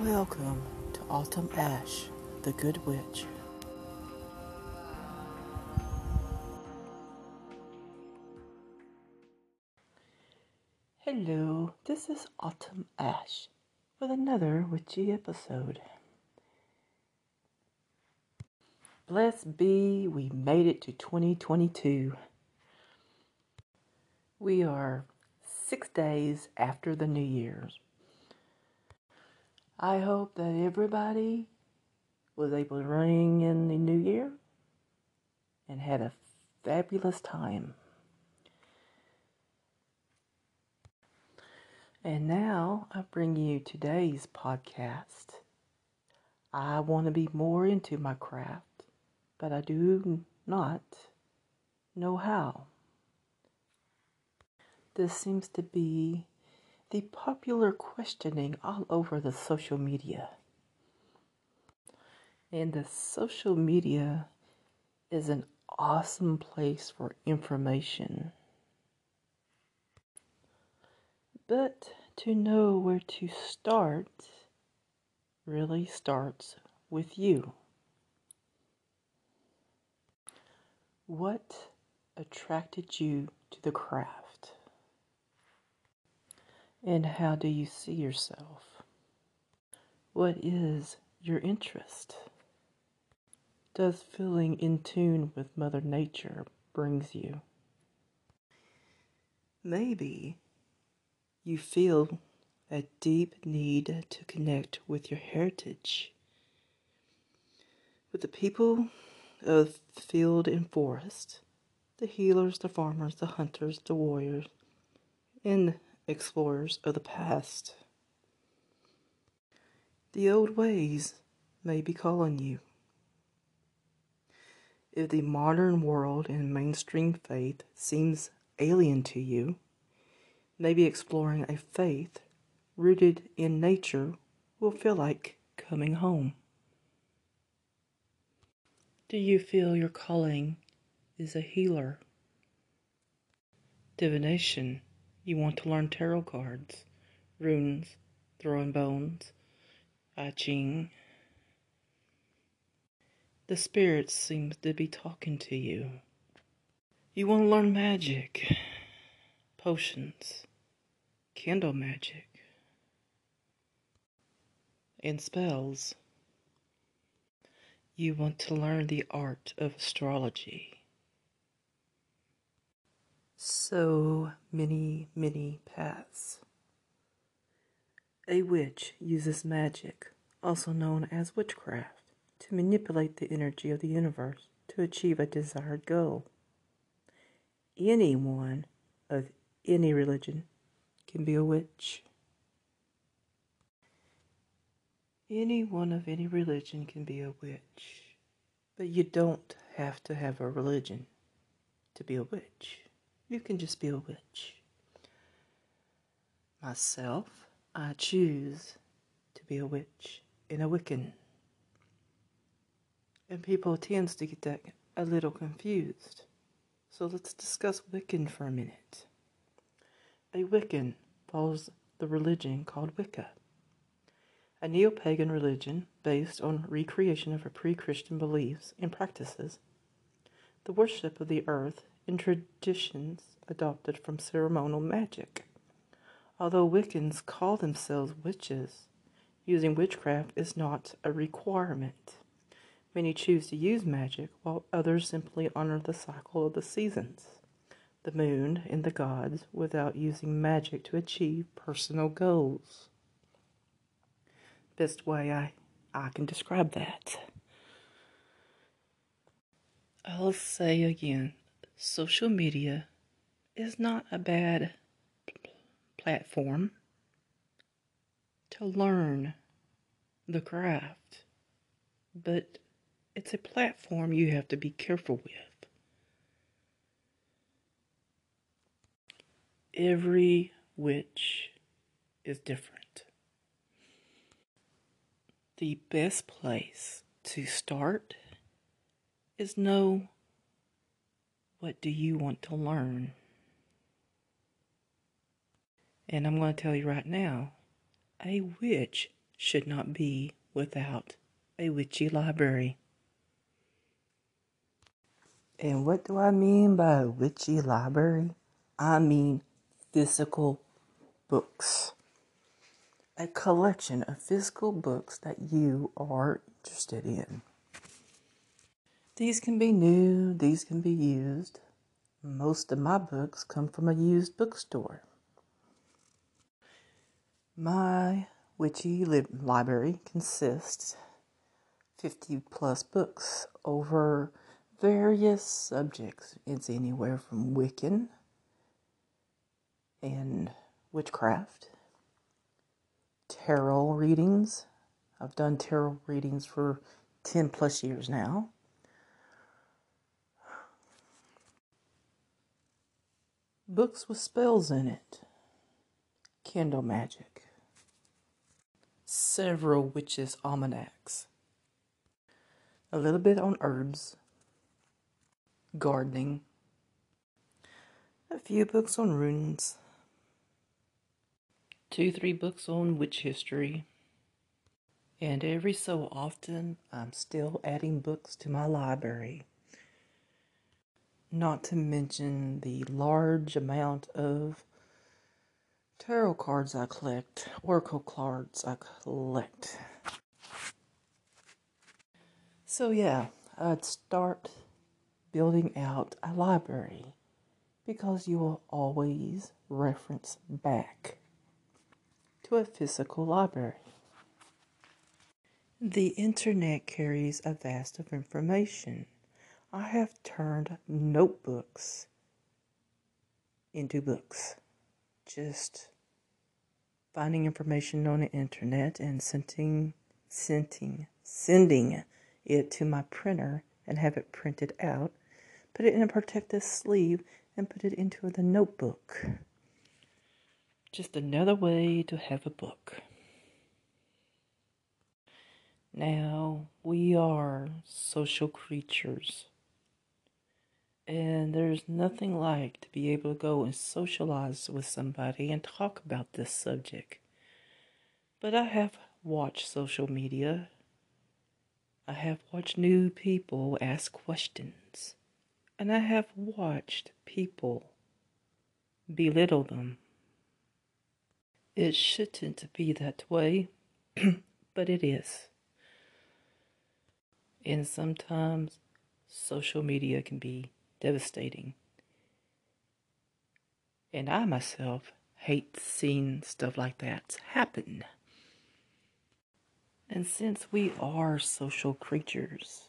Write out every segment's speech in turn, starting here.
Welcome to Autumn Ash, the Good Witch. Hello, this is Autumn Ash with another witchy episode. Bless be, we made it to 2022. We are six days after the New Year's. I hope that everybody was able to ring in the new year and had a fabulous time. And now I bring you today's podcast. I want to be more into my craft, but I do not know how. This seems to be the popular questioning all over the social media. And the social media is an awesome place for information. But to know where to start really starts with you. What attracted you to the craft? And how do you see yourself? What is your interest? Does feeling in tune with Mother Nature brings you? Maybe you feel a deep need to connect with your heritage, with the people of field and forest, the healers, the farmers, the hunters, the warriors, and explorers of the past. The old ways may be calling you. If the modern world and mainstream faith seems alien to you, maybe exploring a faith rooted in nature will feel like coming home. Do you feel your calling is a healer? Divination you want to learn tarot cards, runes, throwing bones, I Ching. The spirits seem to be talking to you. You want to learn magic, potions, candle magic, and spells. You want to learn the art of astrology so many, many paths. A witch uses magic, also known as witchcraft, to manipulate the energy of the universe to achieve a desired goal. Anyone of any religion can be a witch. Anyone of any religion can be a witch, but you don't have to have a religion to be a witch. You can just be a witch. Myself, I choose to be a witch in a Wiccan. And people tends to get that a little confused. So let's discuss Wiccan for a minute. A Wiccan follows the religion called Wicca, a neo pagan religion based on recreation of pre Christian beliefs and practices, the worship of the earth in traditions adopted from ceremonial magic. Although Wiccans call themselves witches, using witchcraft is not a requirement. Many choose to use magic, while others simply honor the cycle of the seasons, the moon, and the gods without using magic to achieve personal goals. Best way I, I can describe that. I'll say again social media is not a bad platform to learn the craft, but it's a platform you have to be careful with. Every witch is different. The best place to start is know what do you want to learn? And I'm going to tell you right now a witch should not be without a witchy library. And what do I mean by a witchy library? I mean physical books. A collection of physical books that you are interested in. These can be new, these can be used. Most of my books come from a used bookstore. My witchy library consists 50 plus books over various subjects. It's anywhere from Wiccan and witchcraft, tarot readings. I've done tarot readings for 10 plus years now. Books with spells in it, candle magic, several witches' almanacs, a little bit on herbs, gardening, a few books on runes, two, three books on witch history, and every so often I'm still adding books to my library. Not to mention the large amount of tarot cards I collect, oracle cards I collect. So, yeah, I'd start building out a library because you will always reference back to a physical library. The internet carries a vast of information. I have turned notebooks into books. Just finding information on the internet and sending sending sending it to my printer and have it printed out, put it in a protective sleeve and put it into the notebook. Just another way to have a book. Now, we are social creatures. And there's nothing like to be able to go and socialize with somebody and talk about this subject. But I have watched social media. I have watched new people ask questions. And I have watched people belittle them. It shouldn't be that way, but it is. And sometimes social media can be devastating. And I myself hate seeing stuff like that happen. And since we are social creatures,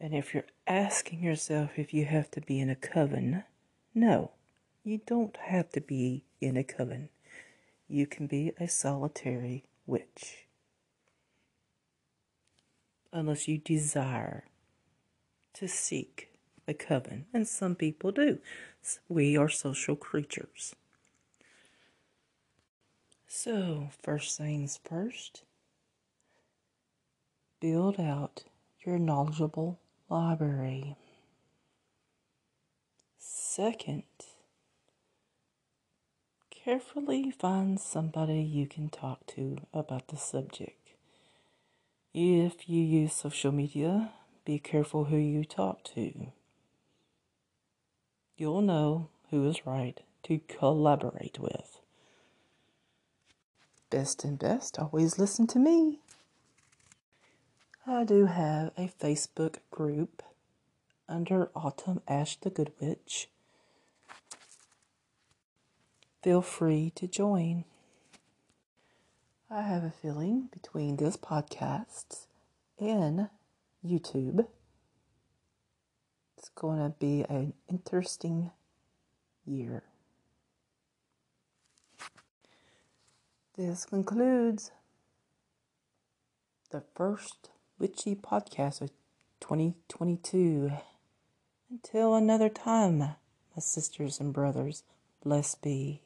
and if you're asking yourself if you have to be in a coven, no, you don't have to be in a coven. You can be a solitary witch. Unless you desire to seek a coven, and some people do. We are social creatures. So, first things first, build out your knowledgeable library. Second, carefully find somebody you can talk to about the subject. If you use social media, be careful who you talk to. You'll know who is right to collaborate with. Best and best, always listen to me. I do have a Facebook group under Autumn Ash the Good Witch. Feel free to join. I have a feeling between this podcast and YouTube, it's going to be an interesting year. This concludes the first witchy podcast of 2022. Until another time, my sisters and brothers, blessed be.